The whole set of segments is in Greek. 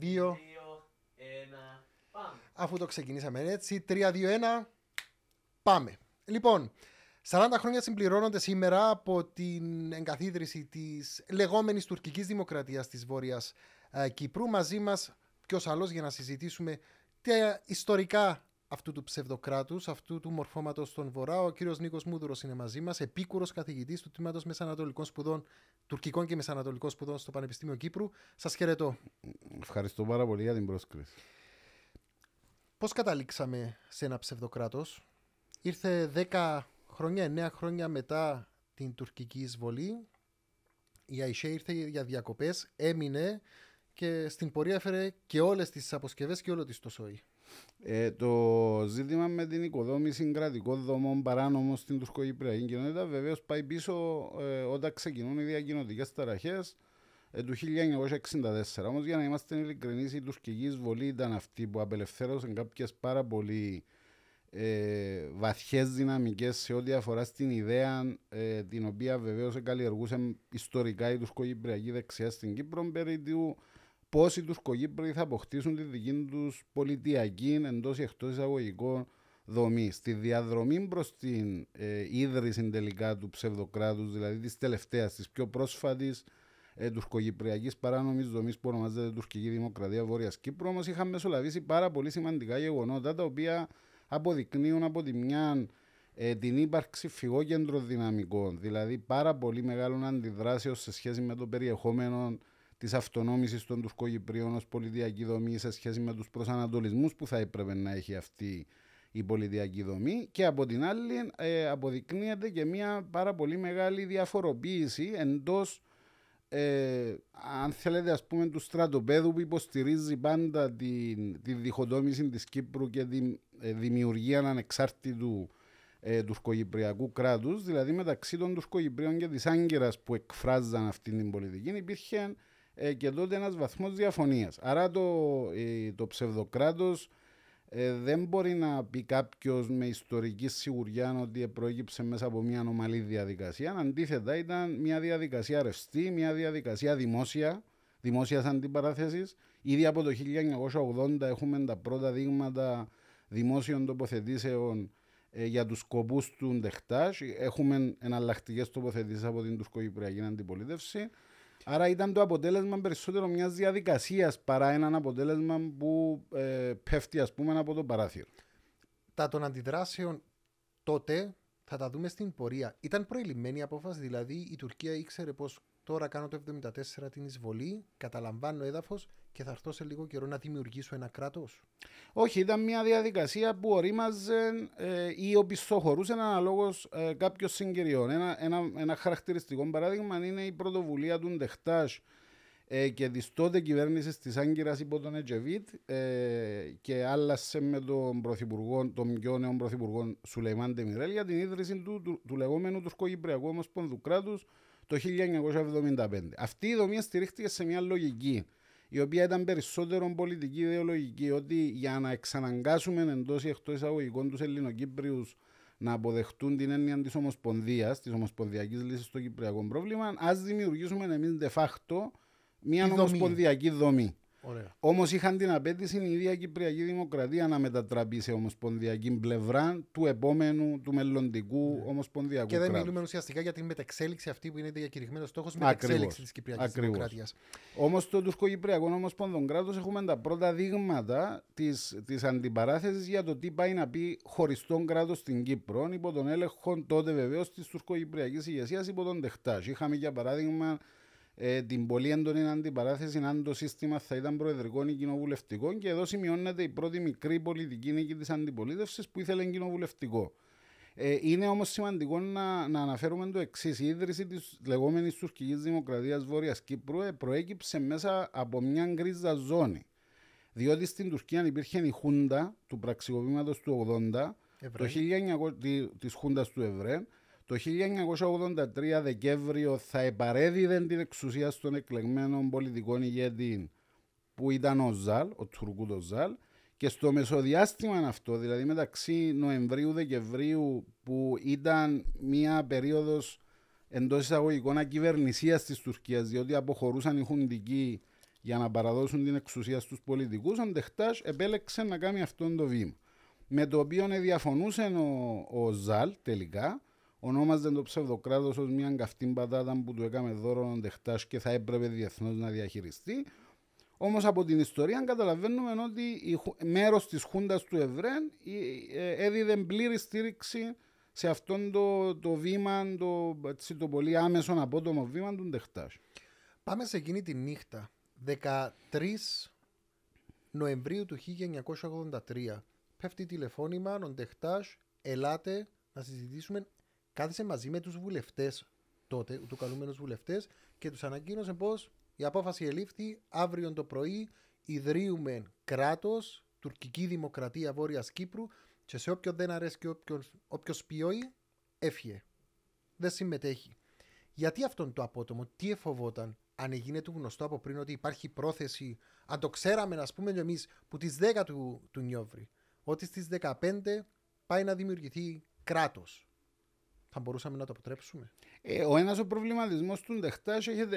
2. Αφού το ξεκινήσαμε έτσι, 3-2-1. Πάμε. Λοιπόν, 40 χρόνια συμπληρώνονται σήμερα από την εγκαθίδρυση της λεγόμενης τουρκικής δημοκρατίας της Βόρειας ε, Κύπρου. Μαζί μας, ποιος άλλος για να συζητήσουμε τα ιστορικά αυτού του ψευδοκράτους, αυτού του μορφώματος στον Βορρά. Ο κύριος Νίκος Μούδουρος είναι μαζί μας, επίκουρος καθηγητής του Τμήματος Μεσανατολικών Σπουδών, τουρκικών και μεσανατολικών σπουδών στο Πανεπιστήμιο Κύπρου. Σας χαιρετώ. Ευχαριστώ πάρα πολύ για την πρόσκληση. Πώς καταλήξαμε σε ένα ψευδοκράτος; Ήρθε 10 χρόνια, 9 χρόνια μετά την τουρκική εισβολή. Η Αϊσέ ήρθε για διακοπές, έμεινε και στην πορεία έφερε και όλες τις αποσκευές και όλο της το σόι. Ε, το ζήτημα με την οικοδόμηση κρατικών δομών παράνομων στην τουρκοκυπριακή κοινότητα βεβαίως πάει πίσω ε, όταν ξεκινούν οι διακοινωτικές ταραχές ε, του 1964. Όμως, για να είμαστε ειλικρινείς, η τουρκική εισβολή ήταν αυτή που απελευθέρωσε κάποιες πάρα πολύ ε, βαθιές δυναμικές σε ό,τι αφορά στην ιδέα ε, την οποία βεβαίως καλλιεργούσε ιστορικά η τουρκοκυπριακή δεξιά στην Κύπρο περί του πώ οι Τουρκοκύπροι θα αποκτήσουν τη δική τους πολιτιακή εντός ή εκτός εισαγωγικών δομή. Στη διαδρομή προς την ε, ίδρυση τελικά του ψευδοκράτους, δηλαδή της τελευταίας, της πιο πρόσφατης ε, τουρκοκυπριακή παράνομης δομής που ονομάζεται Τουρκική Δημοκρατία Βόρειας Κύπρου, όμως είχαν μεσολαβήσει πάρα πολύ σημαντικά γεγονότα τα οποία αποδεικνύουν από τη μια ε, την ύπαρξη φυγόκεντρων δυναμικών, δηλαδή πάρα πολύ μεγάλων αντιδράσεων σε σχέση με το περιεχόμενο της αυτονόμησης των Τουρκοκυπρίων ως πολιτιακή δομή σε σχέση με τους προσανατολισμούς που θα έπρεπε να έχει αυτή η πολιτιακή δομή και από την άλλη ε, αποδεικνύεται και μια πάρα πολύ μεγάλη διαφοροποίηση εντός ε, αν θέλετε ας πούμε του στρατοπέδου που υποστηρίζει πάντα τη, τη διχοτόμηση της Κύπρου και τη ε, δημιουργία ανεξάρτητου ε, τουρκοκυπριακού κράτους. Δηλαδή μεταξύ των τουρκοκυπρίων και της Άγκυρας που εκφράζαν αυτή την πολιτική υπήρχε ε, και τότε ένας βαθμός διαφωνίας. Άρα το, ε, το ψευδοκράτος ε, δεν μπορεί να πει κάποιος με ιστορική σιγουριά ότι προέκυψε μέσα από μια ανομαλή διαδικασία. Αντίθετα, ήταν μια διαδικασία ρευστή, μια διαδικασία δημόσια, δημόσιας αντιπαράθεσης. Ήδη από το 1980 έχουμε τα πρώτα δείγματα δημόσιων τοποθετήσεων ε, για τους σκοπούς του Ντεχτάζ. Έχουμε εναλλακτικές τοποθετήσεις από την τουρκοκυπριακή αντιπολίτευση. Άρα ήταν το αποτέλεσμα περισσότερο μιας διαδικασίας παρά έναν αποτέλεσμα που ε, πέφτει ας πούμε από το παράθυρο. Τα των αντιδράσεων τότε θα τα δούμε στην πορεία. Ήταν προηλημένη η απόφαση, δηλαδή η Τουρκία ήξερε πως τώρα κάνω το 74 την εισβολή, καταλαμβάνω έδαφος και θα έρθω σε λίγο καιρό να δημιουργήσω ένα κράτος. Όχι, ήταν μια διαδικασία που ορίμαζε ε, ή οπισθοχωρούσε αναλόγως ε, κάποιων συγκυριών. Ένα, ένα, ένα χαρακτηριστικό παράδειγμα είναι η πρωτοβουλία του Ντεχτάζ ε, και της τότε κυβέρνησης της Άγκυρας υπό τον Ετζεβίτ ε, και άλλασε με τον, πρωθυπουργό, τον πιο νέο πρωθυπουργό Σουλεϊμάν Τεμιρέλ για την ίδρυση του, του, του λεγόμενου τουρκοκυπριακού ομοσπονδου κράτους το 1975. Αυτή η δομή στηρίχθηκε σε μια λογική η οποία ήταν περισσότερο πολιτική ιδεολογική, ότι για να εξαναγκάσουμε εντός ή εκτός εισαγωγικών τους Ελληνοκύπριους να αποδεχτούν την έννοια της Ομοσπονδίας, της Ομοσπονδιακής Λύσης στο Κυπριακό πρόβλημα, ας δημιουργήσουμε εμείς de facto μια ομοσπονδιακή δομή. Όμως είχαν την απέτηση η ίδια Κυπριακή Δημοκρατία να μετατραπεί σε ομοσπονδιακή πλευρά του επόμενου, του μελλοντικού ναι. ομοσπονδιακού Και δεν μιλούμε ουσιαστικά για την μεταξέλιξη αυτή που είναι διακηρυγμένος στόχος μεταξέλιξη της Κυπριακής Δημοκρατίας. Όμως στο Τουρκοκυπριακό Ομοσπονδον κράτος έχουμε τα πρώτα δείγματα της αντιπαράθεσης για το τι πάει να πει χωριστό κράτος στην Κύπρο υπό τον έλεγχο τότε βεβαίως της τουρκοκυπριακής ηγεσίας υπό τον Τεχτάζ. Είχαμε για παράδειγμα ε, την πολύ έντονη αντιπαράθεση αν το σύστημα θα ήταν προεδρικό ή κοινοβουλευτικό και εδώ σημειώνεται η πρώτη μικρή πολιτική νίκη της αντιπολίτευσης που ήθελε κοινοβουλευτικό. Ε, είναι όμως σημαντικό να, να αναφέρουμε το εξής. Η ίδρυση της λεγόμενης τουρκικής δημοκρατίας Βόρειας Κύπρου ε, προέκυψε μέσα από μια γκρίζα ζώνη. Διότι στην Τουρκία υπήρχε η Χούντα του πραξικοπήματος του 80, το 1900, της Χούντας του Ευρέ, το 1983 Δεκέμβριο θα επαρέδιδε την εξουσία στον εκλεγμένο πολιτικό ηγέτη που ήταν ο Ζαλ, ο Τουρκούδο Ζαλ, και στο μεσοδιάστημα αυτό, δηλαδή μεταξύ Νοεμβρίου-Δεκεμβρίου, που ήταν μια περίοδος εντός εισαγωγικών ακυβερνησίας της Τουρκίας, διότι αποχωρούσαν οι χουντικοί για να παραδώσουν την εξουσία στους πολιτικούς, ο Ντεχτάς επέλεξε να κάνει αυτό το βήμα. Με το οποίο διαφωνούσε ο, ο Ζαλ τελικά, ονόμαζε το ψευδοκράτο ως μια καυτή πατάτα που του έκαμε δώρο ο Ντεχτάς και θα έπρεπε διεθνώς να διαχειριστεί. Όμως από την ιστορία καταλαβαίνουμε ότι μέρος της Χούντας του Ευρέν ε, έδιδε πλήρη στήριξη σε αυτόν το, το βήμα, το, έτσι, το πολύ άμεσο απότομο βήμα του Ντεχτάς. Πάμε σε εκείνη τη νύχτα. 13 Νοεμβρίου του 1983 πέφτει τηλεφώνημα, ο Ντεχτάς, ελάτε να συζητήσουμε. Κάθισε μαζί με τους βουλευτές τότε, του καλούμενους βουλευτές και τους ανακοίνωσε πως η απόφαση ελήφθη αύριο το πρωί ιδρύουμε κράτος, τουρκική δημοκρατία Βόρειας Κύπρου και σε όποιον δεν αρέσει και όποιος πιόει, έφυγε. Δεν συμμετέχει. Γιατί αυτόν το απότομο, τι εφοβόταν, αν έγινε του γνωστό από πριν ότι υπάρχει πρόθεση, αν το ξέραμε, α πούμε, εμείς που τις 10 του, του Νιόβρη, ότι στις 15 πάει να δημιουργηθεί κράτος. Θα μπορούσαμε να το αποτρέψουμε; Ε, ο ένας ο προβληματισμός του Ντεχτάς έχει ε,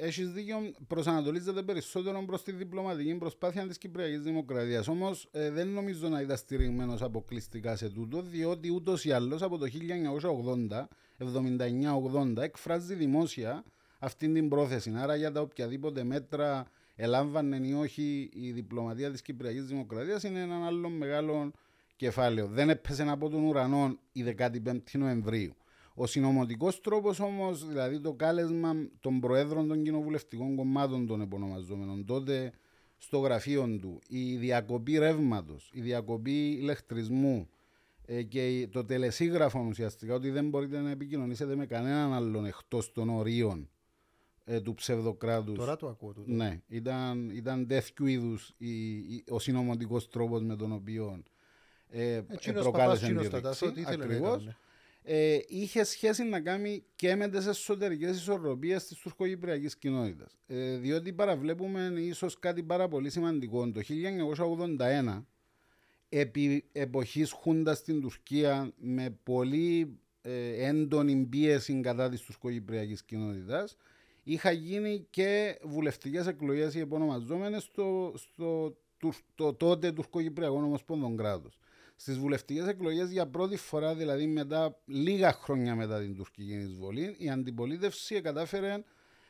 ε, ε, δίκιο, προσανατολίζεται περισσότερο προς τη διπλωματική προσπάθεια της Κυπριακής Δημοκρατίας. Όμως δεν νομίζω να ήταν στηριγμένος αποκλειστικά σε τούτο, διότι ούτως ή άλλως από το 1980, 79-80, εκφράζει δημόσια αυτή την πρόθεση. Άρα για τα οποιαδήποτε μέτρα ελάμβανε ή όχι η διπλωματία της Κυπριακής Δημοκρατίας είναι ένα άλλο μεγάλο κεφάλαιο. Δεν έπεσε από τον ουρανό η 15η Νοεμβρίου. Ο συνωμοτικός τρόπος όμως, δηλαδή το κάλεσμα των προέδρων των κοινοβουλευτικών κομμάτων των επωνομαζόμενων τότε στο γραφείο του, η διακοπή ρεύματος, η διακοπή ηλεκτρισμού ε, και το τελεσίγραφο ουσιαστικά ότι δεν μπορείτε να επικοινωνήσετε με κανέναν άλλον εκτός των ορίων ε, του ψευδοκράτους. Τώρα το ακούω. Τούτο. Ναι, ήταν, ήταν τέτοιου είδους ο συνωμοτικός τρόπος με τον οποίο ε, ε, προκάλεσε την Ακριβώς. Ε, είχε σχέση να κάνει και με τις εσωτερικές ισορροπίες της τουρκοκυπριακής κοινότητας. Ε, διότι παραβλέπουμε ίσως κάτι πάρα πολύ σημαντικό. Το 1981, επί εποχής Χούντας στην Τουρκία, με πολύ ε, έντονη πίεση κατά της τουρκοκυπριακής κοινότητας, είχα γίνει και βουλευτικές εκλογές οι επωνομαζόμενες στο, στο, το τότε τουρκοκυπριακό ομοσπονδόν κράτος. Στις βουλευτικές εκλογές, για πρώτη φορά, δηλαδή μετά λίγα χρόνια μετά την τουρκική εισβολή, η αντιπολίτευση κατάφερε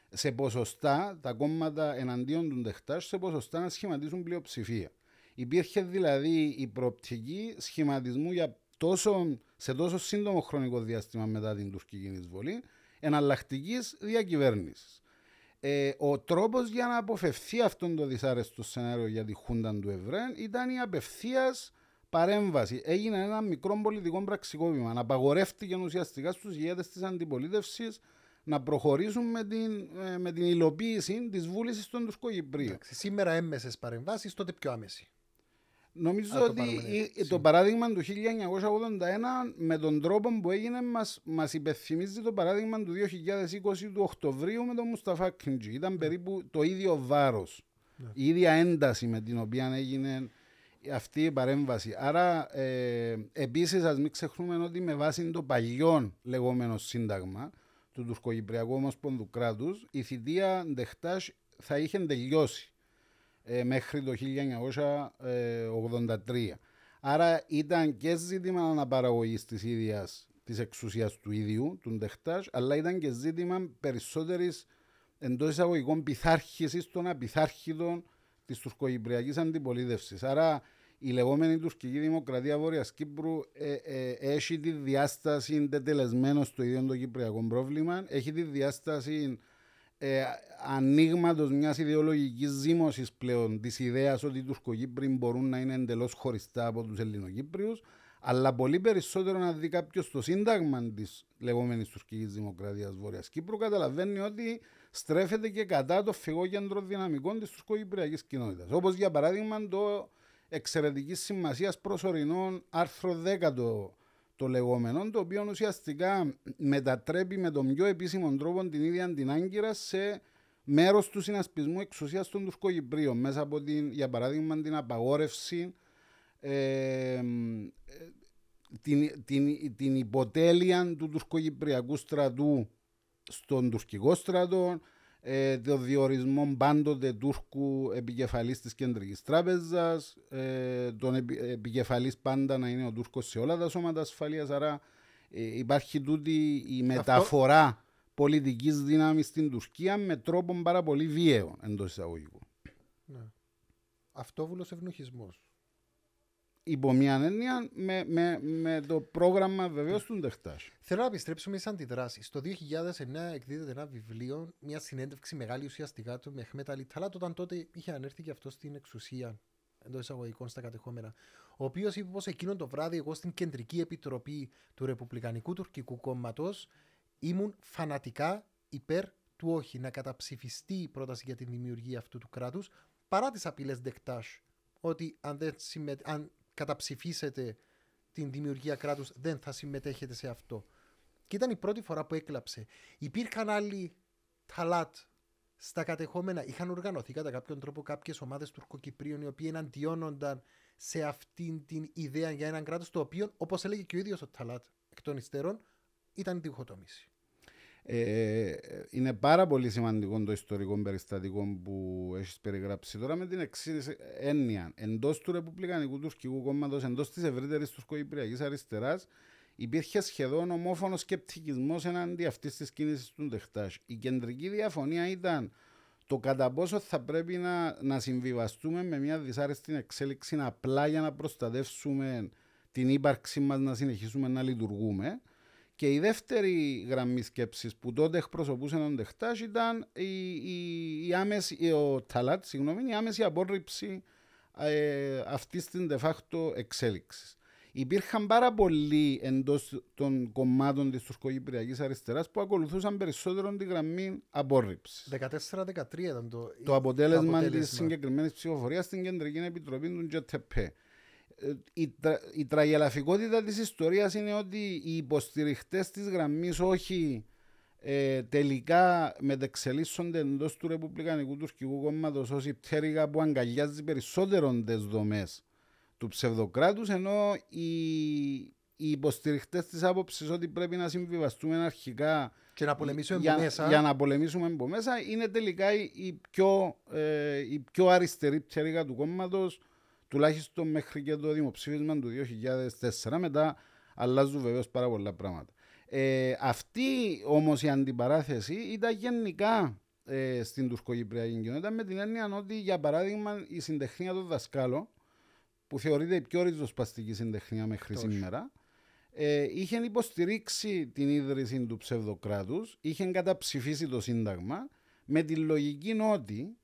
σε ποσοστά τα κόμματα εναντίον του Ντεχτά σε ποσοστά να σχηματίσουν πλειοψηφία. Υπήρχε δηλαδή η προοπτική σχηματισμού για τόσο, σε τόσο σύντομο χρονικό διάστημα μετά την τουρκική εισβολή εναλλακτικής διακυβέρνησης. Ε, ο τρόπος για να αποφευθεί αυτόν το δυσάρεστο σενάριο για τη Χούντα του Ευρέν ήταν η απευθείας παρέμβαση. Έγινε ένα μικρό πολιτικό πραξικόπημα. Να απαγορεύτηκε ουσιαστικά στους ηγέτες της αντιπολίτευσης να προχωρήσουν με την, ε, με την υλοποίηση της βούλησης των Τουρκοκυπρίων. Σήμερα έμεσες παρεμβάσεις, τότε πιο άμεση. Νομίζω ότι το, παράδειγμα του 1981 με τον τρόπο που έγινε μας, μας υπενθυμίζει το παράδειγμα του 2020 του Οκτωβρίου με τον Μουσταφά Κιντζή. Ήταν περίπου το ίδιο βάρος, ναι. η ίδια ένταση με την οποία έγινε αυτή η παρέμβαση. Άρα ε, επίσης ας μην ξεχνούμε ότι με βάση το παλιό λεγόμενο σύνταγμα του Τουρκοκυπριακού Ομοσπονδου κράτους η θητεία Ντεχτάς θα είχε τελειώσει ε, μέχρι το 1983. Άρα ήταν και ζήτημα αναπαραγωγής της ίδιας της εξουσίας του ίδιου, του Ντεχτάζ, αλλά ήταν και ζήτημα περισσότερης εντός εισαγωγικών πειθάρχησης των απειθάρχητων της τουρκοκυπριακής αντιπολίτευσης. Άρα η λεγόμενη τουρκική δημοκρατία Βόρειας Κύπρου ε, ε, έχει τη διάσταση τετελεσμένο στο ίδιο το κυπριακό πρόβλημα, έχει τη διάσταση ε, ανοίγματος μιας ιδεολογικής ζήμωση πλέον της ιδέας ότι οι Τουρκοκύπροι μπορούν να είναι εντελώς χωριστά από τους Ελληνοκύπριους, αλλά πολύ περισσότερο να δει κάποιος το σύνταγμα της λεγόμενης τουρκικής δημοκρατίας Βόρειας Κύπρου, καταλαβαίνει ότι στρέφεται και κατά το φυγό κέντρο δυναμικών της τουρκοκυπριακής κοινότητας. Όπως για παράδειγμα το εξαιρετικής σημασίας προσωρινών άρθρο 10 το το λεγόμενο, το οποίο ουσιαστικά μετατρέπει με τον πιο επίσημο τρόπο την ίδια την Άγκυρα σε μέρος του συνασπισμού εξουσίας των Τουρκοκυπρίων, μέσα από την, για παράδειγμα, την απαγόρευση, ε, την, την, την υποτέλεια του τουρκοκυπριακού στρατού στον τουρκικό στρατό, ε, το διορισμό πάντοτε Τούρκου επικεφαλής της Κεντρικής Τράπεζας, ε, τον επι, επικεφαλής πάντα να είναι ο Τούρκος σε όλα τα σώματα ασφαλείας, άρα ε, υπάρχει τούτη η μεταφορά Αυτό... πολιτικής δύναμης στην Τουρκία με τρόπο πάρα πολύ βίαιο εντός εισαγωγικού. Ναι. Αυτόβουλος ευνουχισμός υπό μια έννοια με, με, με το πρόγραμμα βεβαίως του Ντεχτάζ. Θέλω να επιστρέψουμε στις αντιδράσεις. Το 2009 εκδίδεται ένα βιβλίο, μια συνέντευξη μεγάλη ουσιαστικά του με Χμέτα Αλιταλάτ, όταν τότε είχε ανέρθει και αυτό στην εξουσία εντός εισαγωγικών στα κατεχόμενα. Ο οποίος είπε πως εκείνο το βράδυ, εγώ στην κεντρική επιτροπή του Ρεπουμπλικανικού Τουρκικού Κόμματος ήμουν φανατικά υπέρ του όχι να καταψηφιστεί η πρόταση για τη δημιουργία αυτού του κράτους παρά τις απειλές Ντεκτάζ ότι αν, δεν συμμε... αν καταψηφίσετε την δημιουργία κράτους, δεν θα συμμετέχετε σε αυτό. Και ήταν η πρώτη φορά που έκλαψε. Υπήρχαν άλλοι ταλάτ στα κατεχόμενα. Είχαν οργανωθεί κατά κάποιον τρόπο κάποιες ομάδες τουρκοκυπρίων οι οποίοι εναντιώνονταν σε αυτήν την ιδέα για έναν κράτος το οποίο, όπως έλεγε και ο ίδιος ο Ταλάτ εκ των υστέρων, ήταν διχοτόμηση. Ε, είναι πάρα πολύ σημαντικό το ιστορικό περιστατικό που έχεις περιγράψει τώρα με την εξή έννοια. Εντός του Ρεπουμπλικανικού Τουρκικού Κόμματος, εντός της ευρύτερης τουρκοϊπριακή αριστεράς, υπήρχε σχεδόν ομόφωνος σκεπτικισμός εναντί αυτής της κίνησης του Ντεχτάζ. Η κεντρική διαφωνία ήταν το κατά πόσο θα πρέπει να, να συμβιβαστούμε με μια δυσάρεστη εξέλιξη απλά για να προστατεύσουμε την ύπαρξή μας να συνεχίσουμε να λειτουργούμε και η δεύτερη γραμμή σκέψης που τότε εκπροσωπούσε τον Τεχτάζ ήταν η, η, η άμεση, ο Ταλάτ, συγγνώμη, η άμεση απόρριψη ε, αυτής της de facto εξέλιξης. Υπήρχαν πάρα πολλοί εντός των κομμάτων της τουρκοκυπριακής αριστεράς που ακολουθούσαν περισσότερο τη γραμμή απόρριψης. 14-13 ήταν το, το αποτέλεσμα, αποτέλεσμα. τη συγκεκριμένης ψηφοφορίας στην Κεντρική Επιτροπή του Τζετεπέ η, τρα, η τραγελαφικότητα της ιστορίας είναι ότι οι υποστηριχτές της γραμμής όχι ε, τελικά μετεξελίσσονται εντός του Ρεπουμπλικανικού Τουρκικού Κόμματος ως η πτέρυγα που αγκαλιάζει περισσότερο τις δομές του ψευδοκράτους, ενώ οι, οι υποστηριχτές της άποψης ότι πρέπει να συμβιβαστούμε αρχικά και να πολεμήσουμε για, μέσα. για να πολεμήσουμε από μέσα είναι τελικά η, πιο, ε, η πιο αριστερή πτέρυγα του κόμματος τουλάχιστον μέχρι και το δημοψήφισμα του 2004. Μετά αλλάζουν βεβαίως πάρα πολλά πράγματα. Ε, αυτή όμως η αντιπαράθεση ήταν γενικά ε, στην τουρκοκυπριακή κοινότητα με την έννοια ότι για παράδειγμα η συντεχνία των δασκάλων που θεωρείται η πιο ριζοσπαστική συντεχνία μέχρι Τόσο. σήμερα ε, είχε υποστηρίξει την ίδρυση του ψευδοκράτους, είχε καταψηφίσει το Σύνταγμα με τη λογική ότι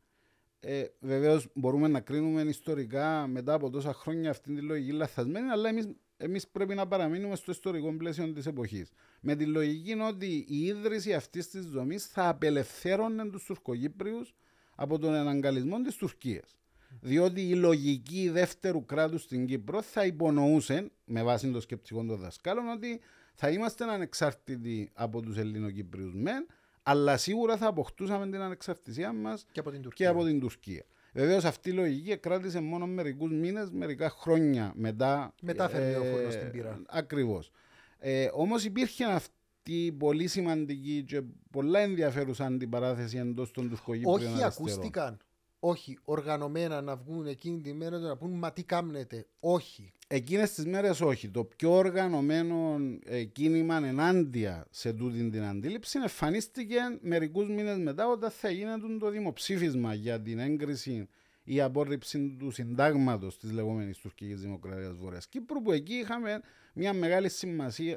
ε, Βεβαίως μπορούμε να κρίνουμε ιστορικά μετά από τόσα χρόνια αυτή τη λογική λαθασμένη, αλλά εμείς εμείς πρέπει να παραμείνουμε στο ιστορικό πλαίσιο της εποχής. Με τη λογική ότι η ίδρυση αυτής της δομής θα απελευθέρωνε τους Τουρκοκύπριους από τον εναγκαλισμό της Τουρκίας. Διότι η λογική δεύτερου κράτους στην Κύπρο θα υπονοούσε, με βάση το σκεπτικό των δασκάλων, ότι θα είμαστε ανεξάρτητοι από τους Ελληνοκύπριους μεν, αλλά σίγουρα θα αποκτούσαμε την ανεξαρτησία μας και από την Τουρκία. Και Τουρκία. Βεβαίως αυτή η λογική κράτησε μόνο μερικούς μήνες, μερικά χρόνια μετά. Μετά φέρνει ο φούρνο στην πύρα. Ακριβώς. Ε, Όμως υπήρχε αυτή η πολύ σημαντική και πολλά ενδιαφέρουσα αντιπαράθεση εντός των Τουρκογύπριων. Όχι, ακούστηκαν όχι, οργανωμένα να βγουν εκείνη τη μέρα να πούν Μα τι κάμνετε. Όχι. Εκείνες τις μέρες όχι. Το πιο οργανωμένο ε, κίνημα ενάντια σε τούτη την αντίληψη εμφανίστηκε μερικούς μήνες μετά όταν θα γίνει το δημοψήφισμα για την έγκριση ή απόρριψη του συντάγματος της λεγόμενης τουρκικής δημοκρατίας Βόρειας Κύπρου, που εκεί είχαμε μια μεγάλη,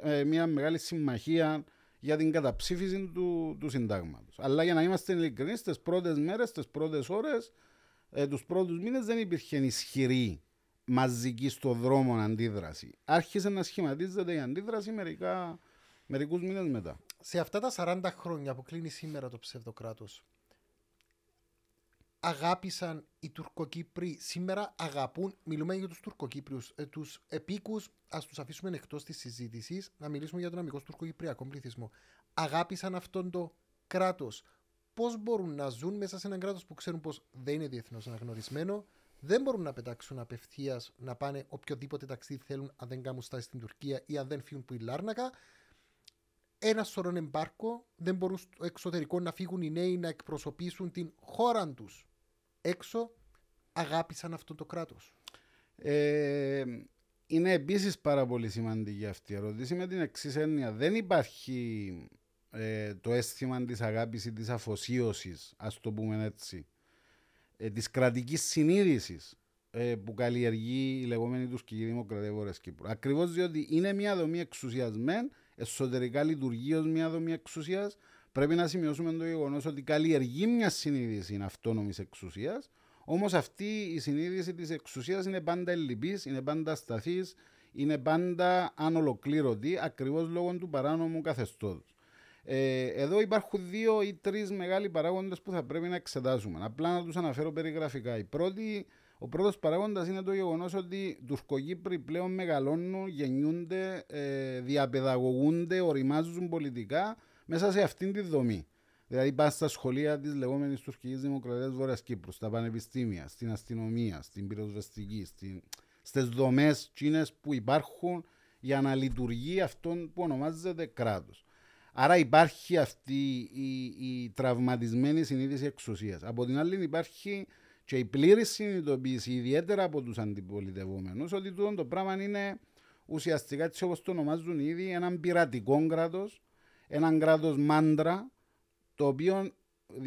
ε, μια μεγάλη συμμαχία για την καταψήφιση του, του συντάγματος. Αλλά για να είμαστε ειλικρινείς, τις πρώτες μέρες, τις πρώτες ώρες, ε, τους πρώτους μήνες δεν υπήρχε ισχυρή μαζική στο δρόμο αντίδραση. Άρχισε να σχηματίζεται η αντίδραση μερικά, μερικούς μήνες μετά. Σε αυτά τα 40 χρόνια που κλείνει σήμερα το ψευδοκράτος, αγάπησαν οι Τουρκοκύπροι, σήμερα αγαπούν, μιλούμε για τους Τουρκοκύπριους, ε, τους επίκους, ας τους αφήσουμε εκτός της συζήτησης, να μιλήσουμε για τον αμυγός τουρκοκυπριακό πληθυσμό. Αγάπησαν αυτόν το κράτος. Πώς μπορούν να ζουν μέσα σε έναν κράτος που ξέρουν πως δεν είναι διεθνώς αναγνωρισμένο, δεν μπορούν να πετάξουν απευθείας να πάνε οποιοδήποτε ταξίδι θέλουν αν δεν κάνουν στάση στην Τουρκία ή αν δεν φύγουν που η Λάρνακα. ένα σωρό εμπάρκο, δεν μπορούν στο εξωτερικό να φύγουν οι νέοι να εκπροσωπήσουν την χώρα τους. Έξω αγάπησαν αυτό το κράτος. Ε, είναι επίσης πάρα πολύ σημαντική αυτή η ερώτηση με την εξής έννοια. Δεν υπάρχει ε, το αίσθημα της αγάπη ή της αφοσίωσης, ας το πούμε έτσι, ε, της κρατικής συνείδησης ε, που καλλιεργεί η λεγόμενη τουρκική δημοκρατία Βόρεια Κύπρου. Ακριβώς διότι είναι μια δομή εξουσιασμένη, εσωτερικά λειτουργεί ως μια δομή εξουσίας. Πρέπει να σημειώσουμε το γεγονός ότι καλλιεργεί μια συνείδηση αυτόνομης εξουσίας, Όμως αυτή η συνείδηση της εξουσίας είναι πάντα ελλειπής, είναι πάντα σταθής, είναι πάντα ανολοκλήρωτη ακριβώς λόγω του παράνομου καθεστώτος. Ε, εδώ υπάρχουν δύο ή τρεις μεγάλοι παράγοντες που θα πρέπει να εξετάσουμε. Απλά να τους αναφέρω περιγραφικά. Η πρώτη, ο πρώτος παράγοντας είναι το γεγονός ότι οι Τουρκοκύπροι πλέον μεγαλώνουν, γεννιούνται, ε, διαπαιδαγωγούνται, οριμάζουν πολιτικά μέσα σε αυτήν τη δομή. Δηλαδή πας στα σχολεία της λεγόμενης τουρκικής δημοκρατίας Βόρειας Κύπρου, στα πανεπιστήμια, στην αστυνομία, στην πυροσβεστική, στην... στις δομές που υπάρχουν για να λειτουργεί αυτό που ονομάζεται κράτος. Άρα υπάρχει αυτή η, η τραυματισμένη συνείδηση εξουσίας. Από την άλλη υπάρχει και η πλήρη συνειδητοποίηση, ιδιαίτερα από τους αντιπολιτευόμενους, ότι το πράγμα είναι ουσιαστικά έτσι όπως το ονομάζουν ήδη έναν πειρατικό κράτος, έναν κράτος μάντρα, το οποίο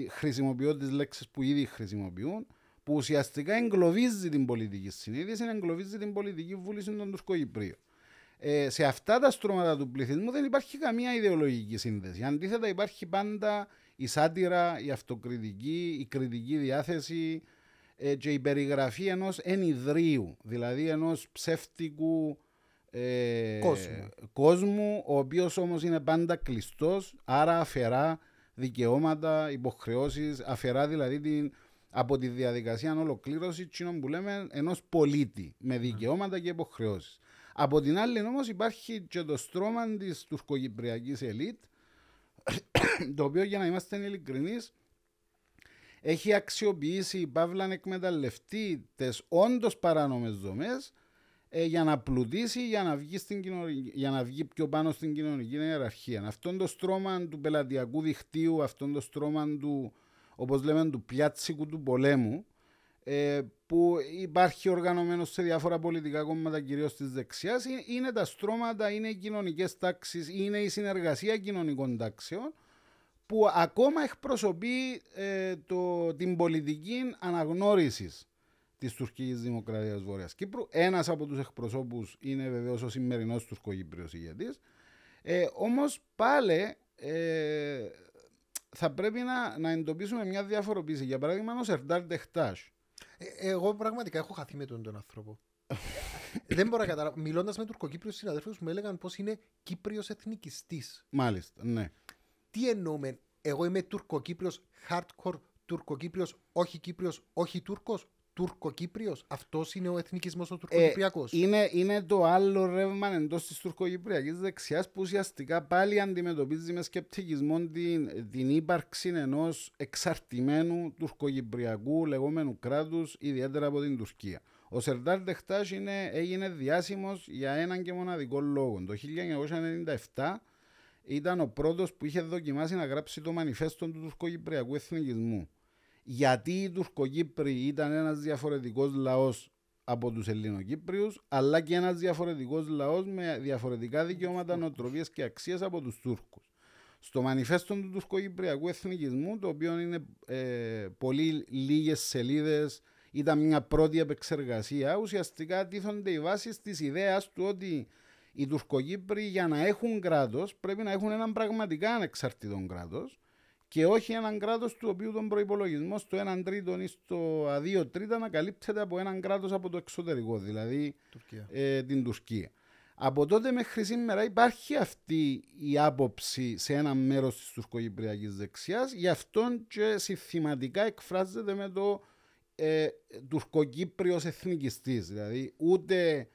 χρησιμοποιώ τις λέξεις που ήδη χρησιμοποιούν, που ουσιαστικά εγκλωβίζει την πολιτική συνείδηση, εγκλωβίζει την πολιτική βούληση των Τουρκοκυπρίων. Ε, σε αυτά τα στρώματα του πληθυσμού δεν υπάρχει καμία ιδεολογική σύνδεση. Αντίθετα, υπάρχει πάντα η σάτυρα, η αυτοκριτική, η κριτική διάθεση ε, και η περιγραφή ενός ενιδρίου, δηλαδή ενός ψεύτικου ε, κόσμου. κόσμου, ο οποίος όμως είναι πάντα κλειστός, άρα αφαιρά δικαιώματα, υποχρεώσεις, αφαιρά δηλαδή την, από τη διαδικασία ολοκλήρωσης που λέμε ενός πολίτη με δικαιώματα και υποχρεώσεις. Από την άλλη όμως υπάρχει και το στρώμα της τουρκοκυπριακής ελίτ, το οποίο για να είμαστε ειλικρινείς, έχει αξιοποιήσει, παύλα να εκμεταλλευτεί τις όντως παράνομες δομές ε, για να πλουτίσει, για να, βγει στην για να βγει πιο πάνω στην κοινωνική ιεραρχία. Αυτό το στρώμα του πελατειακού δικτύου, αυτό το στρώμα του, όπως λέμε, του πιάτσικου του πολέμου, ε, που υπάρχει οργανωμένος σε διάφορα πολιτικά κόμματα, κυρίως της δεξιάς, ε, είναι τα στρώματα, είναι οι κοινωνικές τάξεις, είναι η συνεργασία κοινωνικών τάξεων, που ακόμα εκπροσωπεί ε, το, την πολιτική αναγνώρισης της τουρκικής δημοκρατίας Βόρειας Κύπρου. Ένας από τους εκπροσώπους είναι βεβαίως ο σημερινός τουρκοκύπριο ηγετής. Ε, Όμως πάλι ε, θα πρέπει να, να εντοπίσουμε μια διαφοροποίηση. Για παράδειγμα, ο Σερντάρ Ντεχτά. Ε, εγώ πραγματικά έχω χαθεί με τον, τον άνθρωπο. Δεν μπορώ να καταλάβω. Μιλώντας με τουρκοκύπριους συναδέλφους μου έλεγαν πως είναι Κύπριος εθνικιστής. Μάλιστα, ναι. Τι εννοούμε, εγώ είμαι τουρκοκύπριος, hardcore τουρκοκύπριος, όχι Κύπριος, όχι Τούρκος. Τουρκοκύπριος. Αυτός είναι ο εθνικισμός ο Τουρκοκυπριακός. Ε, είναι, είναι το άλλο ρεύμα εντός της τουρκοκυπριακής δεξιάς που ουσιαστικά πάλι αντιμετωπίζει με σκεπτικισμό την, την ύπαρξη ενός εξαρτημένου τουρκοκυπριακού λεγόμενου κράτους, ιδιαίτερα από την Τουρκία. Ο Σερντάρ Δεχτάς έγινε διάσημος για έναν και μοναδικό λόγο. Το 1997 ήταν ο πρώτος που είχε δοκιμάσει να γράψει το μανιφέστο του τουρκοκυπριακού εθνικισμού γιατί οι Τουρκοκύπροι ήταν ένας διαφορετικός λαός από τους Ελληνοκύπριους, αλλά και ένας διαφορετικός λαός με διαφορετικά δικαιώματα, νοοτροπίες και αξίες από τους Τούρκους. Στο μανιφέστο του Τουρκοκυπριακού Εθνικισμού, το οποίο είναι ε, πολύ λίγες σελίδες, ήταν μια πρώτη επεξεργασία, ουσιαστικά τίθονται οι βάσεις της ιδέας του ότι οι Τουρκοκύπροι για να έχουν κράτος πρέπει να έχουν έναν πραγματικά ανεξαρτητό κράτος και όχι έναν κράτος του οποίου τον προπολογισμό στο 1 τρίτο ή στο 2 τρίτα να καλύπτεται από έναν κράτος από το εξωτερικό, δηλαδή Ε, την Τουρκία. Από τότε μέχρι σήμερα υπάρχει αυτή η άποψη σε ένα μέρος της τουρκοκυπριακής δεξιάς, γι' αυτό και συστηματικά εκφράζεται με το ε, τουρκοκύπριος εθνικιστής, δηλαδή ούτε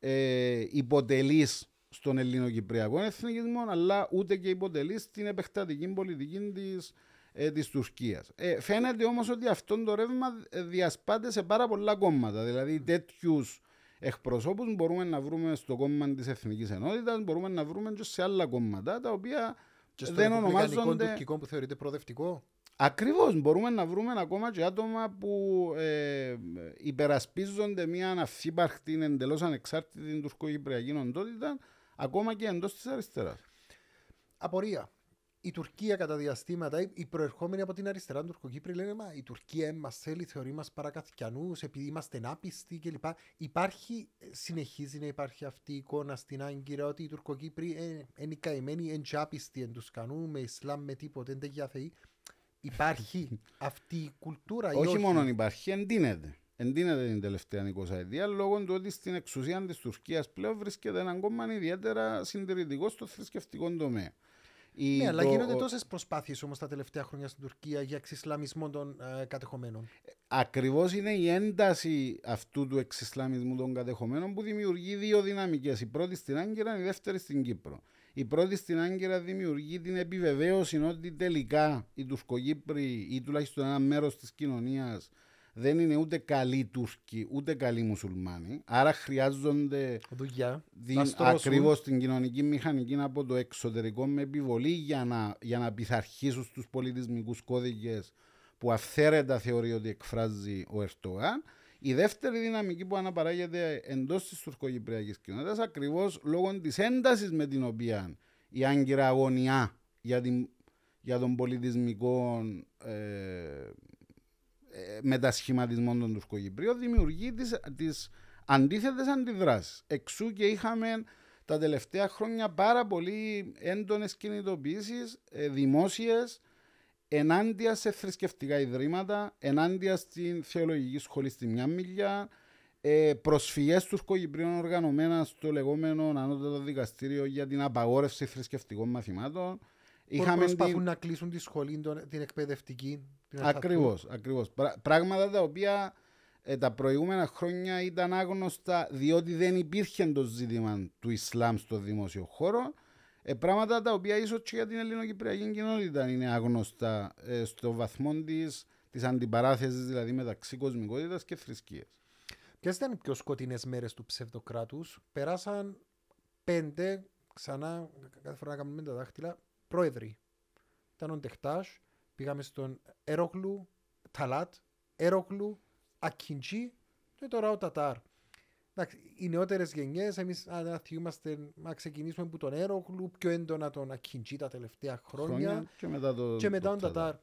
ε, υποτελής στον ελληνοκυπριακό εθνικισμό, αλλά ούτε και υποτελείς στην επεκτατική πολιτική της ε, της Τουρκίας. Ε, φαίνεται όμως ότι αυτό το ρεύμα διασπάται σε πάρα πολλά κόμματα. Δηλαδή τέτοιους εκπροσώπους μπορούμε να βρούμε στο κόμμα της Εθνικής Ενότητας, μπορούμε να βρούμε και σε άλλα κόμματα τα οποία Και στο δεν ρεπουμπλικανικό ονομάζονται... τουρκικό που θεωρείται προοδευτικό. Ακριβώς, μπορούμε να βρούμε ακόμα και άτομα που ε, υπερασπίζονται μια αναφύπαρκτη, εντελώς ανεξάρτητη τουρκο-κυπριακή οντότητα, ακόμα και εντός της αριστεράς. Απορία. Η Τουρκία κατά διαστήματα, οι προερχόμενοι από την αριστερά Τουρκοκύπροι λένε Μα η Τουρκία μας θέλει, θεωρεί μας παρακαθιανούς, επειδή είμαστε άπιστοι κλπ. Υπάρχει, ε, συνεχίζει να υπάρχει αυτή η εικόνα στην Άγκυρα ότι οι Τουρκοκύπροι ε, είναι καημένοι, είναι άπιστοι εν τους κανού, με Ισλάμ, με τίποτε, δεν για θεοί. Υπάρχει αυτή η κουλτούρα ή όχι, μόνο υπάρχει, εντείνεται. Εντείνεται την τελευταία 20 ετία λόγω του ότι στην εξουσία της Τουρκίας πλέον βρίσκεται ένα κόμμα ιδιαίτερα συντηρητικό στο θρησκευτικό τομέα. Η- Ναι, αλλά το- γίνονται ο- τόσες προσπάθειες όμως τα τελευταία χρόνια στην Τουρκία για εξισλαμισμό των ε, κατεχομένων. Ακριβώς είναι η ένταση αυτού του εξισλαμισμού των κατεχομένων που δημιουργεί δύο δυναμικές. Η πρώτη στην Άγκυρα, η δεύτερη στην Κύπρο. Η πρώτη στην Άγκυρα δημιουργεί την επιβεβαίωση ότι τελικά οι Τουρκοκύπροι ή τουλάχιστον ένα μέρος της κοινωνίας δεν είναι ούτε καλοί Τούρκοι ούτε καλοί Μουσουλμάνοι. Άρα χρειάζονται Δουλειά. την, να στρώσουν. ακριβώς την κοινωνική μηχανική από το εξωτερικό με επιβολή για να, για να πειθαρχήσουν στους πολιτισμικούς κώδικες που αυθαίρετα θεωρεί ότι εκφράζει ο Ερτογάν. Η δεύτερη δυναμική που αναπαράγεται εντός της τουρκοκυπριακής κοινότητας ακριβώς λόγω της έντασης με την οποία η Άγκυρα αγωνιά για, την, για τον πολιτισμικό ε, ε, μετασχηματισμό των Τουρκοκυπρίων δημιουργεί τις, τις αντίθετες αντιδράσεις. Εξού και είχαμε τα τελευταία χρόνια πάρα πολύ έντονες κινητοποιήσεις ε, δημόσιες ενάντια σε θρησκευτικά ιδρύματα, ενάντια στην θεολογική σχολή στη μια μιλιά, ε, προσφυγές τουρκοκυπρίων οργανωμένα στο λεγόμενο ανώτατο δικαστήριο για την απαγόρευση θρησκευτικών μαθημάτων. Είχαμε προσπαθούν την- να κλείσουν τη σχολή, τον- την εκπαιδευτική. Την Ακριβώς, ακριβώς. Πρα- πράγματα τα οποία ε, τα προηγούμενα χρόνια ήταν άγνωστα διότι δεν υπήρχε το ζήτημα του Ισλάμ στο δημόσιο χώρο. Ε, πράγματα τα οποία ίσως και για την ελληνοκυπριακή κοινότητα είναι άγνωστα ε, στο βαθμό της, της αντιπαράθεσης δηλαδή μεταξύ κοσμικότητας και θρησκείας. Ποιες ήταν οι πιο σκοτεινές μέρες του ψευδοκράτους, Περάσαν πέντε, ξανά, κάθε φορά να κάνουμε τα δάχτυλα, πρόεδροι. Ήταν ο Ντεχτάζ, πήγαμε στον Έρογλου, Ταλάτ, Έρογλου, Ακιντζή και τώρα ο Τατάρ. Εντάξει, οι νεότερες γενιές, εμείς να θυμάστε να ξεκινήσουμε από τον Έρογλου, πιο έντονα τον Ακιντζή τα τελευταία χρόνια. και μετά, το, και μετά το τον Τατάρ.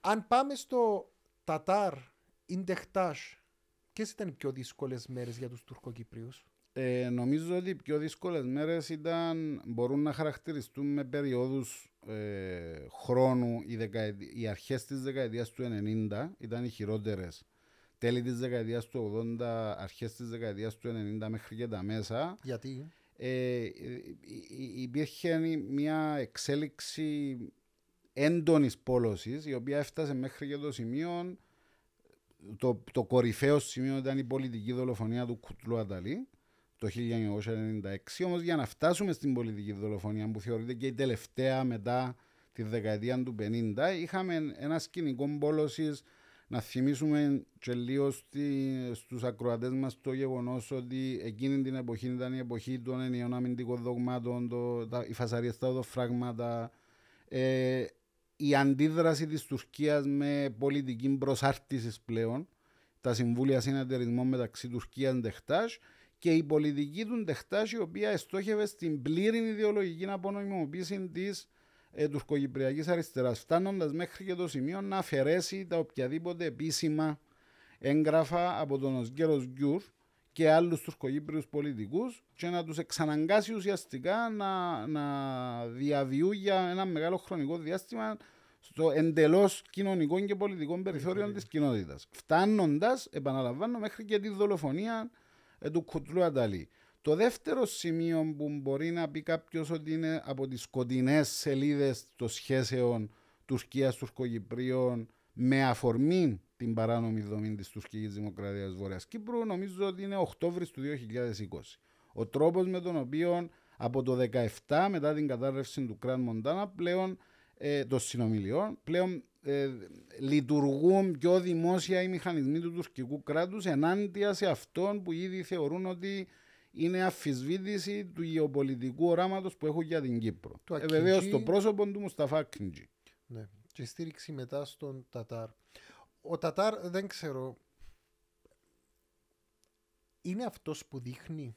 Αν πάμε στο Τατάρ, Ιντεχτάζ, ποιες ήταν οι πιο δύσκολες μέρες για τους Τουρκοκυπρίους; Ε, νομίζω ότι οι πιο δύσκολες μέρες ήταν, μπορούν να χαρακτηριστούν με περιόδους ε, χρόνου. Οι, δεκαετ- οι αρχές της δεκαετίας του 90 ήταν οι χειρότερες. Τέλη της δεκαετίας του 80, αρχές της δεκαετίας του 90 μέχρι και τα μέσα. Γιατί; Ε, ε, υ- υ- υπήρχε μια εξέλιξη έντονης πόλωσης η οποία έφτασε μέχρι και το σημείο το, το κορυφαίο σημείο ήταν η πολιτική δολοφονία του Κουτλού Αταλή το 1996 όμως για να φτάσουμε στην πολιτική δολοφονία που θεωρείται και η τελευταία μετά τη δεκαετία του 50 είχαμε ένα σκηνικό πόλωσης να θυμίσουμε και λίγο στη, στους ακροατές μας το γεγονός ότι εκείνη την εποχή ήταν η εποχή των ενιαίων αμυντικών δογμάτων, το, τα, οι φασαρίες τα οδοφράγματα, ε, η αντίδραση της Τουρκίας με πολιτική προσάρτησης πλέον, τα συμβούλια συνεταιρισμών μεταξύ Τουρκίας και Ντεχτάζ και η πολιτική του Ντεχτάζ η οποία εστόχευε στην πλήρη ιδεολογική απονομιμοποίηση της ε, τουρκοκυπριακής αριστεράς φτάνοντας μέχρι και το σημείο να αφαιρέσει τα οποιαδήποτε επίσημα έγγραφα από τον Οσγέρος Γκιουρ και άλλους τουρκοκύπριους πολιτικούς και να τους εξαναγκάσει ουσιαστικά να, να διαβιούν για ένα μεγάλο χρονικό διάστημα στο εντελώς κοινωνικό και πολιτικό περιθώριο της κοινότητας. Φτάνοντας, επαναλαμβάνω, μέχρι και τη δολοφονία ε, του Κουτλού Αταλή. Το δεύτερο σημείο που μπορεί να πει κάποιος ότι είναι από τις σκοτεινές σελίδες των σχέσεων Τουρκίας-Τουρκοκυπρίων με αφορμή την παράνομη δομή της τουρκικής δημοκρατίας Βόρειας Κύπρου νομίζω ότι είναι Οκτώβρης του 2020. Ο τρόπος με τον οποίο από το 2017 μετά την κατάρρευση του Κραν Μοντάνα πλέον ε, των συνομιλιών πλέον ε, λειτουργούν πιο δημόσια οι μηχανισμοί του τουρκικού κράτους ενάντια σε αυτόν που ήδη θεωρούν ότι είναι αφισβήτηση του γεωπολιτικού οράματος που έχουν για την Κύπρο. Του Ε, Ακίντζη. Βεβαίως το πρόσωπο του Μουσταφά Κιντζή. Ναι. Και στήριξη μετά στον Τατάρ. Ο Τατάρ δεν ξέρω. Είναι αυτός που δείχνει;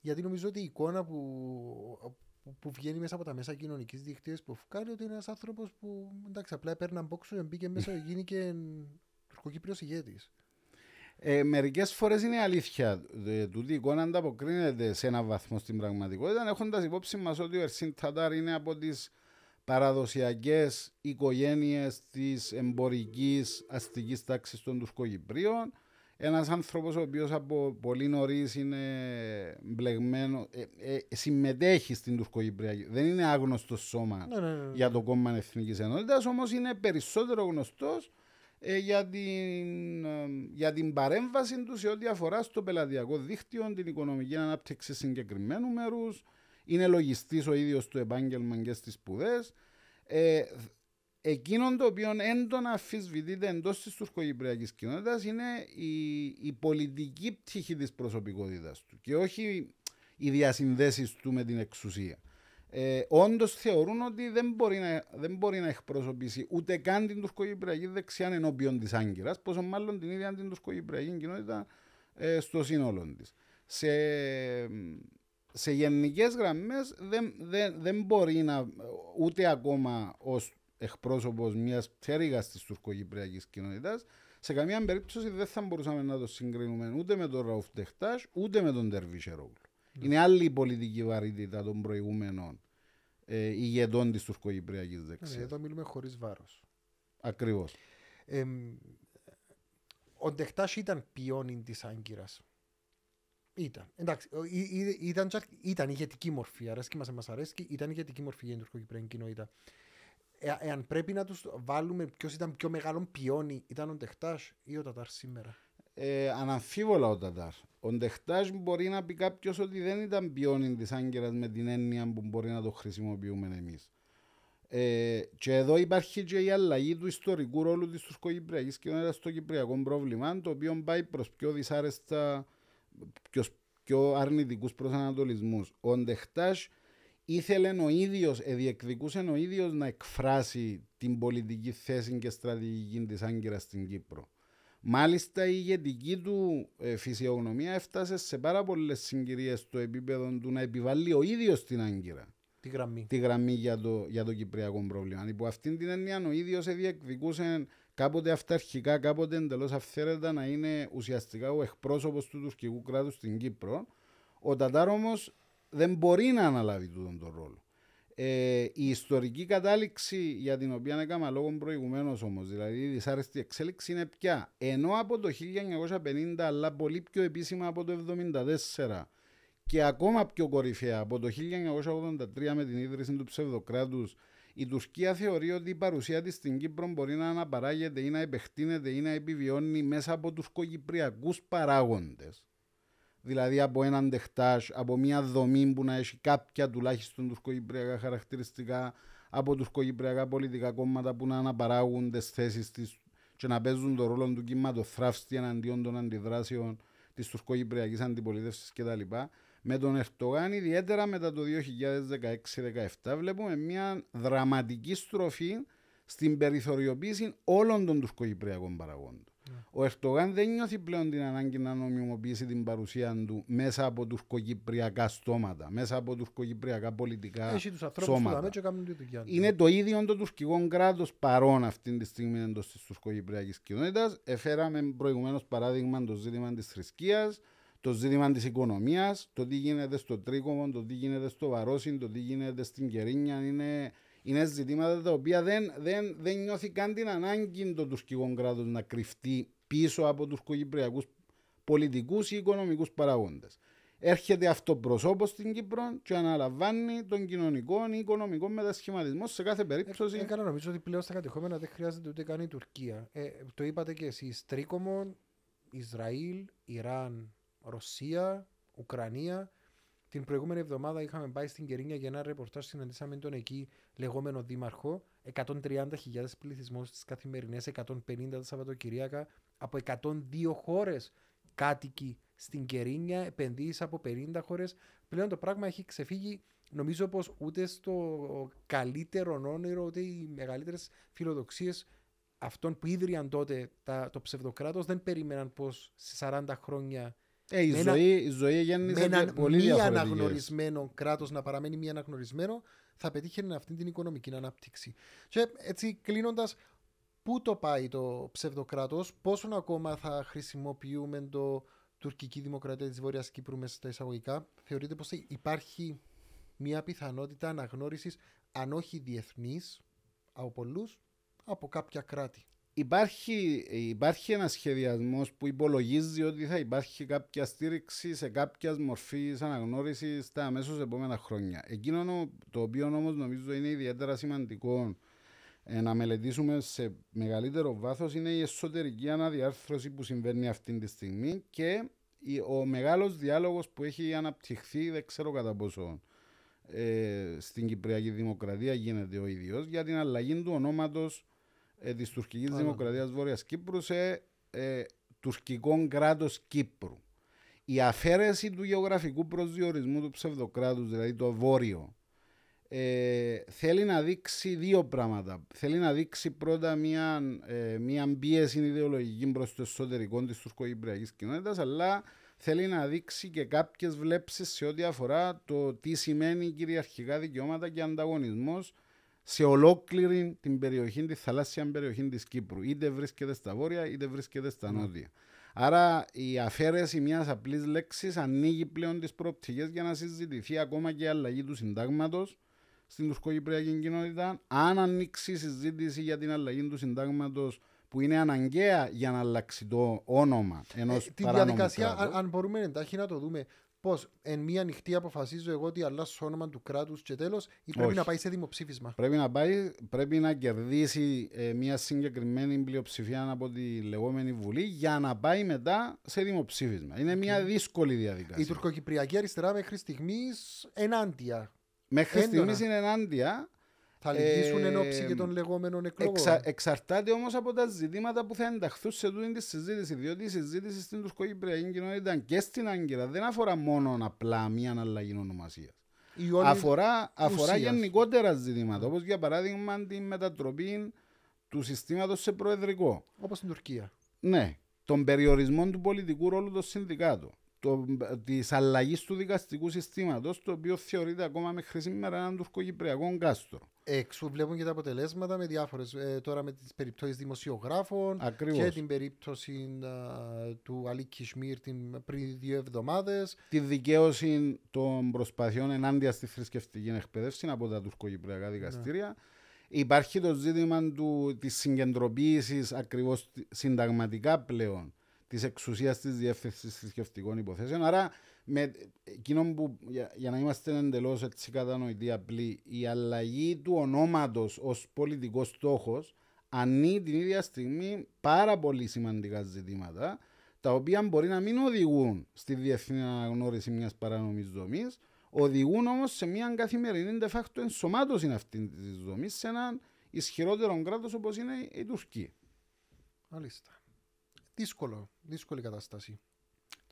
Γιατί νομίζω ότι η εικόνα που, που, που βγαίνει μέσα από τα μέσα κοινωνικής δικτύωσης που φουκάρει ότι είναι ένας άνθρωπος που εντάξει απλά έπαιρνε μπόξο, μπήκε μέσα και γίνηκε τουρκοκύπριος ηγέτης. Ε, Μερικές φορές είναι αλήθεια. Ε, τούτη η εικόνα ανταποκρίνεται σε έναν βαθμό στην πραγματικότητα, έχοντας υπόψη μας ότι ο Ερσίν Τατάρ είναι από τις παραδοσιακές οικογένειες της εμπορικής αστικής τάξης των Τουρκοκυπρίων. Ένας άνθρωπος ο οποίος από πολύ νωρίς είναι μπλεγμένο, ε, ε, συμμετέχει στην Τουρκοκυπριακή. Δεν είναι άγνωστο σώμα Ναι, ναι, ναι. για το κόμμα Εθνικής Ενότητας, όμως είναι περισσότερο γνωστός ε, για, την, ε, για την παρέμβαση του σε ό,τι αφορά στο πελατειακό δίκτυο, την οικονομική ανάπτυξη συγκεκριμένου μέρους. Είναι λογιστής ο ίδιος του επάγγελμα και στις σπουδές. Ε, εκείνο το οποίο έντονα αμφισβητείται εντός της τουρκοκυπριακής κοινότητας είναι η, η πολιτική πτυχή της προσωπικότητας του και όχι οι διασυνδέσεις του με την εξουσία. Ε, Όντως θεωρούν ότι δεν μπορεί, να, δεν μπορεί να εκπροσωπήσει ούτε καν την τουρκοκυπριακή δεξιά ενώπιον της Άγκυρας, πόσο μάλλον την ίδια την τουρκοκυπριακή κοινότητα ε, στο σύνολο της. Σε, σε γενικές γραμμές δεν, δεν, δεν μπορεί να ούτε ακόμα ως εκπρόσωπος μιας πτέρυγα της τουρκοκυπριακή κοινότητας, σε καμία περίπτωση δεν θα μπορούσαμε να το συγκρίνουμε ούτε με τον Ραουφ Ντεχτά ούτε με τον Τερβίσερογλου. Είναι άλλη η πολιτική βαρύτητα των προηγούμενων ε, ηγετών της τουρκοκυπριακή Ναι, δεξιάς. Εδώ μιλούμε χωρίς βάρος. Ακριβώς. Ε, ο Ντεχτάς ήταν πιόνιν της Άγκυρας. Ήταν. Εντάξει, ο- ή- ή- ήταν, τζακ- ήταν ηγετική μορφή. Αρέσκει μας, μας αρέσκει. Ήταν ηγετική μορφή για την τουρκοκυπριακή κοινότητα. Ε, εάν πρέπει να τους βάλουμε ποιος ήταν πιο μεγάλο πιόνι, ήταν ο Ντεχτάς ή ο Τατάρ σήμερα; Ε, αναμφίβολα ο Τατάρ. Ο Ντεχτάζ μπορεί να πει κάποιος ότι δεν ήταν πιόνι της Άγκυρας με την έννοια που μπορεί να το χρησιμοποιούμε εμείς. Ε, και εδώ υπάρχει και η αλλαγή του ιστορικού ρόλου της τουρκοκυπριακή κοινότητα στο κυπριακό πρόβλημα, το οποίο πάει προς πιο δυσάρεστα, πιο, πιο αρνητικούς προσανατολισμούς. Ο Ντεχτάζ ήθελε ο ίδιος, διεκδικούσε ο ίδιος να εκφράσει την πολιτική θέση και στρατηγική της Άγκυρας στην Κύπρο. Μάλιστα η ηγετική του ε, φυσιογνωμία έφτασε σε πάρα πολλές συγκυρίες στο επίπεδο του να επιβάλλει ο ίδιος την Άγκυρα Τη γραμμή. τη γραμμή για το, για το κυπριακό πρόβλημα. Υπό αυτήν την έννοια ο ίδιος διεκδικούσε κάποτε αυταρχικά, κάποτε εντελώς αυθαίρετα να είναι ουσιαστικά ο εκπρόσωπος του τουρκικού κράτους στην Κύπρο. Ο Τατάρ όμως δεν μπορεί να αναλάβει τούτον τον ρόλο. Ε, η ιστορική κατάληξη για την οποία έκανα λόγο προηγουμένως όμως, δηλαδή η δυσάρεστη εξέλιξη είναι πια. Ενώ από το 1950, αλλά πολύ πιο επίσημα από το 1974 και ακόμα πιο κορυφαία από το 1983 με την ίδρυση του ψευδοκράτους η Τουρκία θεωρεί ότι η παρουσία της στην Κύπρο μπορεί να αναπαράγεται ή να επεκτείνεται ή να επιβιώνει μέσα από τουρκοκυπριακούς παράγοντες. Δηλαδή από έναν τεχτάζ, από μια δομή που να έχει κάποια τουλάχιστον τουρκοκυπριακά χαρακτηριστικά, από τουρκοκυπριακά πολιτικά κόμματα που να αναπαράγουν τις θέσεις της και να παίζουν τον ρόλο του κυματοθράφστη εναντίον των αντιδράσεων της τουρκοκυπριακής αντιπολίτευσης κτλ. Με τον Ερτογάν, ιδιαίτερα μετά το 2016-2017, βλέπουμε μια δραματική στροφή στην περιθωριοποίηση όλων των τουρκοκυπριακών παραγόντων. Ο Ερτογάν δεν νιώθει πλέον την ανάγκη να νομιμοποιήσει την παρουσία του μέσα από τουρκοκυπριακά στόματα, μέσα από τουρκοκυπριακά πολιτικά Έχει τους ανθρώπους που σώματα. δάμε και κάνουν τη δουλειά τους. Είναι το ίδιο το τουρκικό κράτος παρόν αυτή τη στιγμή εντός της τουρκοκυπριακή κοινότητας. Εφέραμε προηγουμένως παράδειγμα το ζήτημα της θρησκείας, το ζήτημα της οικονομίας, το τι γίνεται στο Τρίκομο, το τι γίνεται στο Βαρόσιν, το τι γίνεται στην Κερίνια. Είναι, είναι ζητήματα τα οποία δεν, δεν, δεν νιώθει καν την ανάγκη το τουρκικό κράτος να κρυφτεί πίσω από τουρκοκυπριακού πολιτικούς ή οικονομικούς παραγόντες. Έρχεται αυτοπροσώπος στην Κύπρο και αναλαμβάνει τον κοινωνικό ή οικονομικό μετασχηματισμό σε κάθε περίπτωση. Έκανα νομίζω ότι πλέον στα κατεχόμενα δεν χρειάζεται ούτε καν η Τουρκία. Ε, το είπατε και εσείς. Τρίκομον, Ισραήλ, Ιράν, Ρωσία, Ουκρανία. Την προηγούμενη εβδομάδα είχαμε πάει στην Κερίνια για ένα ρεπορτάζ. Συναντήσαμε τον εκεί λεγόμενο δήμαρχο. 130.000 πληθυσμός στις καθημερινές, 150 τα Σαββατοκυριακά από 102 χώρες κάτοικοι στην Κερίνια, επενδύσει από 50 χώρες. Πλέον το πράγμα έχει ξεφύγει. Νομίζω πως ούτε στο καλύτερο όνειρο, ούτε οι μεγαλύτερες φιλοδοξίες αυτών που ίδρυαν τότε τα, το ψευδοκράτος δεν περίμεναν πως σε 40 χρόνια ε, η, με ζωή, η ζωή με γέννησε ένα και πολύ μη διαφορετικές. αναγνωρισμένο κράτος να παραμένει μη αναγνωρισμένο, θα πετύχαινε αυτή την οικονομική ανάπτυξη. Και έτσι κλείνοντας, πού το πάει το ψευδοκράτος, πόσο ακόμα θα χρησιμοποιούμε το τουρκική δημοκρατία της Βόρειας Κύπρου μέσα στα εισαγωγικά, θεωρείτε πως υπάρχει μια πιθανότητα αναγνώρισης, αν όχι διεθνής, από πολλούς, από κάποια κράτη; Υπάρχει, υπάρχει ένας σχεδιασμός που υπολογίζει ότι θα υπάρχει κάποια στήριξη σε κάποιας μορφής αναγνώρισης στα αμέσως επόμενα χρόνια. Εκείνο το οποίο όμως νομίζω είναι ιδιαίτερα σημαντικό ε, να μελετήσουμε σε μεγαλύτερο βάθος είναι η εσωτερική αναδιάρθρωση που συμβαίνει αυτή τη στιγμή και η- ο μεγάλος διάλογος που έχει αναπτυχθεί, δεν ξέρω κατά πόσο ε, στην Κυπριακή Δημοκρατία γίνεται ο ίδιος, για την αλλαγή του ονόματος ε, της τουρκικής Α, Δημοκρατίας Βόρειας Κύπρου σε ε, τουρκικό κράτος Κύπρου. Η αφαίρεση του γεωγραφικού προσδιορισμού του ψευδοκράτους, δηλαδή το βόρειο, ε, θέλει να δείξει δύο πράγματα. Θέλει να δείξει πρώτα μια, ε, μια πίεση ιδεολογική προς το εσωτερικό της τουρκοκυπριακής κοινότητας, αλλά θέλει να δείξει και κάποιες βλέψεις σε ό,τι αφορά το τι σημαίνει κυριαρχικά δικαιώματα και ανταγωνισμός σε ολόκληρη την περιοχή, τη θαλάσσια περιοχή της Κύπρου. Είτε βρίσκεται στα βόρεια, είτε βρίσκεται στα νότια. Άρα η αφαίρεση μιας απλής λέξης ανοίγει πλέον τις προοπτικές για να συζητηθεί ακόμα και η αλλαγή του συντάγματος στην τουρκοκυπριακή κοινότητα. Αν ανοίξει η συζήτηση για την αλλαγή του συντάγματος που είναι αναγκαία για να αλλάξει το όνομα ενός Ε, τη παράνομου διαδικασία, αν, κράτους. αν μπορούμε εντάχει να το δούμε, πώ εν μία νυχτή αποφασίζω εγώ ότι αλλάσω το όνομα του κράτους και τέλος, ή πρέπει Όχι. να πάει σε δημοψήφισμα; Πρέπει να, πάει, πρέπει να κερδίσει ε, μια συγκεκριμένη πλειοψηφία από τη λεγόμενη Βουλή για να πάει μετά σε δημοψήφισμα. Είναι μια δύσκολη διαδικασία. Η τουρκοκυπριακή αριστερά μέχρι στιγμής ενάντια. Μέχρι έντονα. στιγμής είναι ενάντια. Θα λυγίσουν Ε, εν ώψη και των λεγόμενων εκλογών. Εξα, εξαρτάται όμως από τα ζητήματα που θα ενταχθούν σε τούτη τη συζήτηση. Διότι η συζήτηση στην τουρκοκυπριακή κοινότητα και στην Άγκυρα δεν αφορά μόνο απλά μια αλλαγή ονομασίας. Η όλη Αφορά, αφορά ουσίας. γενικότερα ζητήματα. Όπως για παράδειγμα την μετατροπή του συστήματος σε προεδρικό. Όπως στην Τουρκία. Ναι, τον περιορισμό του πολιτικού ρόλου των συνδικάτων. Της αλλαγής του δικαστικού συστήματος, το οποίο θεωρείται ακόμα μέχρι σήμερα έναν τουρκοκυπριακό κάστρο. Εξού βλέπουν και τα αποτελέσματα με διάφορες, ε, τώρα με τις περιπτώσεις δημοσιογράφων Ακριβώς. και την περίπτωση α, του Αλή Κισμίρ την, πριν δύο εβδομάδες. τη δικαίωση των προσπαθειών ενάντια στη θρησκευτική εκπαίδευση από τα τουρκοκυπριακά δικαστήρια. Υπάρχει το ζήτημα του, της συγκεντροποίησης ακριβώς συνταγματικά πλέον της εξουσίας της διεύθυνσης θρησκευτικών υποθέσεων. Άρα, με εκείνο που, για, για να είμαστε εντελώς έτσι κατανοητοί απλοί, η αλλαγή του ονόματος ως πολιτικός στόχος ανήκει την ίδια στιγμή πάρα πολύ σημαντικά ζητήματα τα οποία μπορεί να μην οδηγούν στη διεθνή αναγνώριση μιας παράνομης δομής, οδηγούν όμως σε μια καθημερινή de facto ενσωμάτωση αυτής της δομής σε έναν ισχυρότερο κράτος όπως είναι η Τουρκία. Μάλιστα. Δύσκολο, δύσκολη κατάσταση.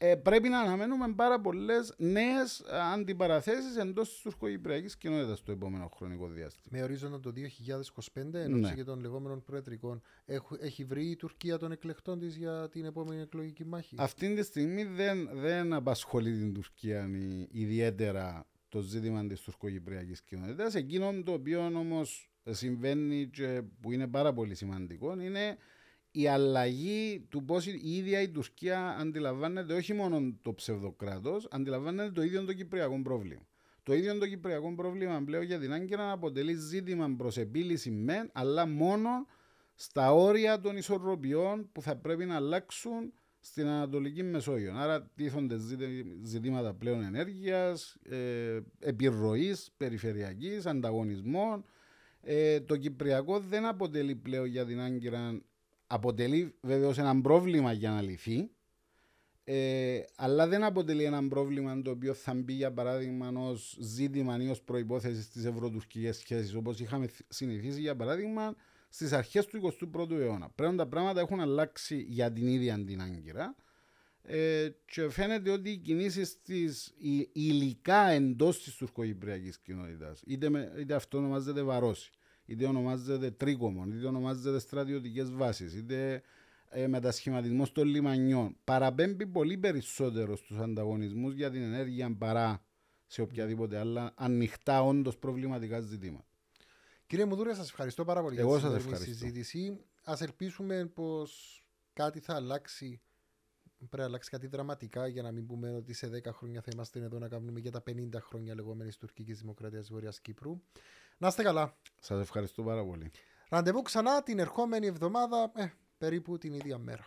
Ε, πρέπει να αναμένουμε πάρα πολλές νέες αντιπαραθέσεις εντός της τουρκοκυπριακής κοινότητας το επόμενο χρονικό διάστημα. Με ορίζοντα το 2025, ενώ Ναι. και των λεγόμενων προεδρικών, έχου- έχει βρει η Τουρκία των εκλεκτών της για την επόμενη εκλογική μάχη; Αυτή τη στιγμή δεν, δεν απασχολεί την Τουρκία η- ιδιαίτερα το ζήτημα της τουρκοκυπριακής κοινότητας. Εκείνο το οποίο όμως συμβαίνει και που είναι πάρα πολύ σημαντικό είναι η αλλαγή του πώς η ίδια η Τουρκία αντιλαμβάνεται όχι μόνο το ψευδοκράτος, αντιλαμβάνεται το ίδιο το κυπριακό πρόβλημα. Το ίδιο το κυπριακό πρόβλημα πλέον για την Άγκυρα αποτελεί ζήτημα προς επίλυση μεν, αλλά μόνο στα όρια των ισορροπιών που θα πρέπει να αλλάξουν στην Ανατολική Μεσόγειο. Άρα τίθονται ζήτη- ζητήματα πλέον ενέργειας, ε, επιρροής περιφερειακής, ανταγωνισμών. Ε, το Κυπριακό δεν αποτελεί πλέον για την Άγκυρα, αποτελεί βεβαίως ένα πρόβλημα για να λυθεί. Ε, αλλά δεν αποτελεί ένα πρόβλημα το οποίο θα μπει για παράδειγμα ως ζήτημα ή ως προπόθεση στις ευρωτουρκικές σχέσεις, όπως είχαμε συνηθίσει για παράδειγμα στις αρχές του 21ου αιώνα. Πρέπει τα πράγματα έχουν αλλάξει για την ίδια την Άγκυρα. Ε, και φαίνεται ότι οι κινήσεις της υλικά εντός της τουρκοκυπριακή κοινότητας, είτε, είτε αυτό ονομάζεται βαρόση, είτε ονομάζεται τρίκομον, είτε ονομάζεται στρατιωτικές βάσεις, είτε ε, μετασχηματισμός των λιμανιών, παραπέμπει πολύ περισσότερο στους ανταγωνισμούς για την ενέργεια παρά σε οποιαδήποτε άλλα ανοιχτά όντως προβληματικά ζητήματα. Κύριε Μουδούρια, σας ευχαριστώ πάρα πολύ Εγώ για τη συζήτηση. Α ελπίσουμε πως κάτι θα αλλάξει. Πρέπει να αλλάξει κάτι δραματικά για να μην πούμε ότι σε 10 χρόνια θα είμαστε εδώ να κάνουμε για τα 50 χρόνια λεγόμενης τουρκικής δημοκρατίας Βόρειας Κύπρου. Να είστε καλά. Σας ευχαριστώ πάρα πολύ. Ραντεβού ξανά την ερχόμενη εβδομάδα, ε, περίπου την ίδια μέρα.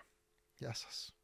Γεια σας.